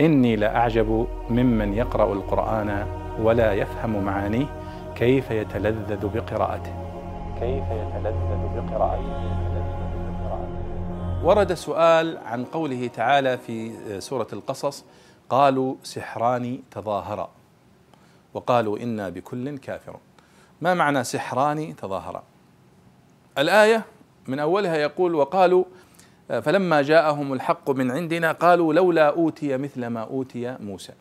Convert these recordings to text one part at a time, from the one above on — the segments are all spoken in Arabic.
إني لأعجب ممن يقرأ القرآن ولا يفهم معانيه كيف يتلذذ بقراءته. كيف يتلذذ بقراءته. ورد سؤال عن قوله تعالى في سورة القصص قالوا سحران تظاهرا وقالوا إنا بكل كافرون ما معنى سحران تظاهرا؟ الآية من أولها يقول وقالوا فلما جاءهم الحق من عندنا قالوا لولا أوتي مثل ما أوتي موسى.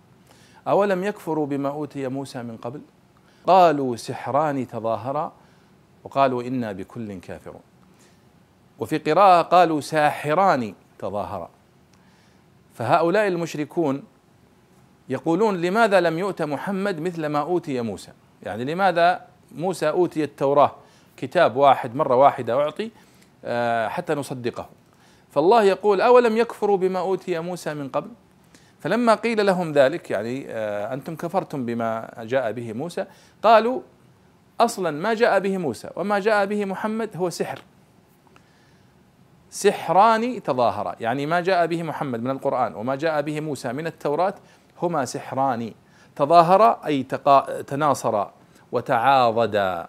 أولم يكفروا بما أوتي موسى من قبل؟ قالوا سحران تظاهرا وقالوا إنا بكل كافرون. وفي قراءة قالوا ساحران تظاهرا. فهؤلاء المشركون يقولون لماذا لم يؤت محمد مثل ما أوتي موسى؟ يعني لماذا موسى أوتي التوراة؟ كتاب واحد مرة واحدة أعطي آه، حتى نصدقه. فالله يقول أولم يكفروا بما أوتي موسى من قبل؟ فلما قيل لهم ذلك يعني آه، أنتم كفرتم بما جاء به موسى قالوا أصلا ما جاء به موسى وما جاء به محمد هو سحر. سحران تظاهرا يعني ما جاء به محمد من القرآن وما جاء به موسى من التوراة هما سحران. تظاهرا أي تناصرا وتعاضدا.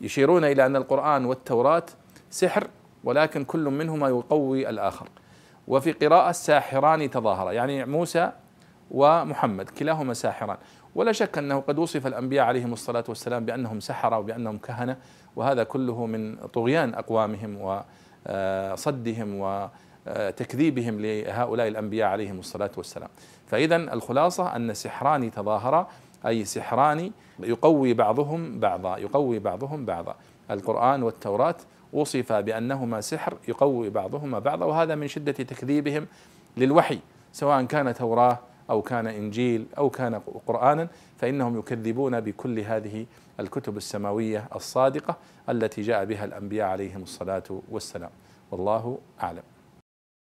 يشيرون إلى أن القرآن والتوراة سحر ولكن كل منهما يقوي الآخر. وفي قراءة ساحران تظاهرا يعني موسى ومحمد كلاهما ساحران. ولا شك أنه قد وصف الأنبياء عليهم الصلاة والسلام بأنهم سحرة وبأنهم كهنة وهذا كله من طغيان أقوامهم وصدهم وتكذيبهم لهؤلاء الأنبياء عليهم الصلاة والسلام. فإذا الخلاصة أن سحران تظاهرا أي سحران يقوي بعضهم بعضا يقوي بعضهم بعضا. القرآن والتوراة وصف بأنهما سحر يقوي بعضهما بعضا وهذا من شدة تكذيبهم للوحي سواء كان توراة أو كان إنجيل أو كان قرآنا فإنهم يكذبون بكل هذه الكتب السماوية الصادقة التي جاء بها الأنبياء عليهم الصلاة والسلام. والله أعلم.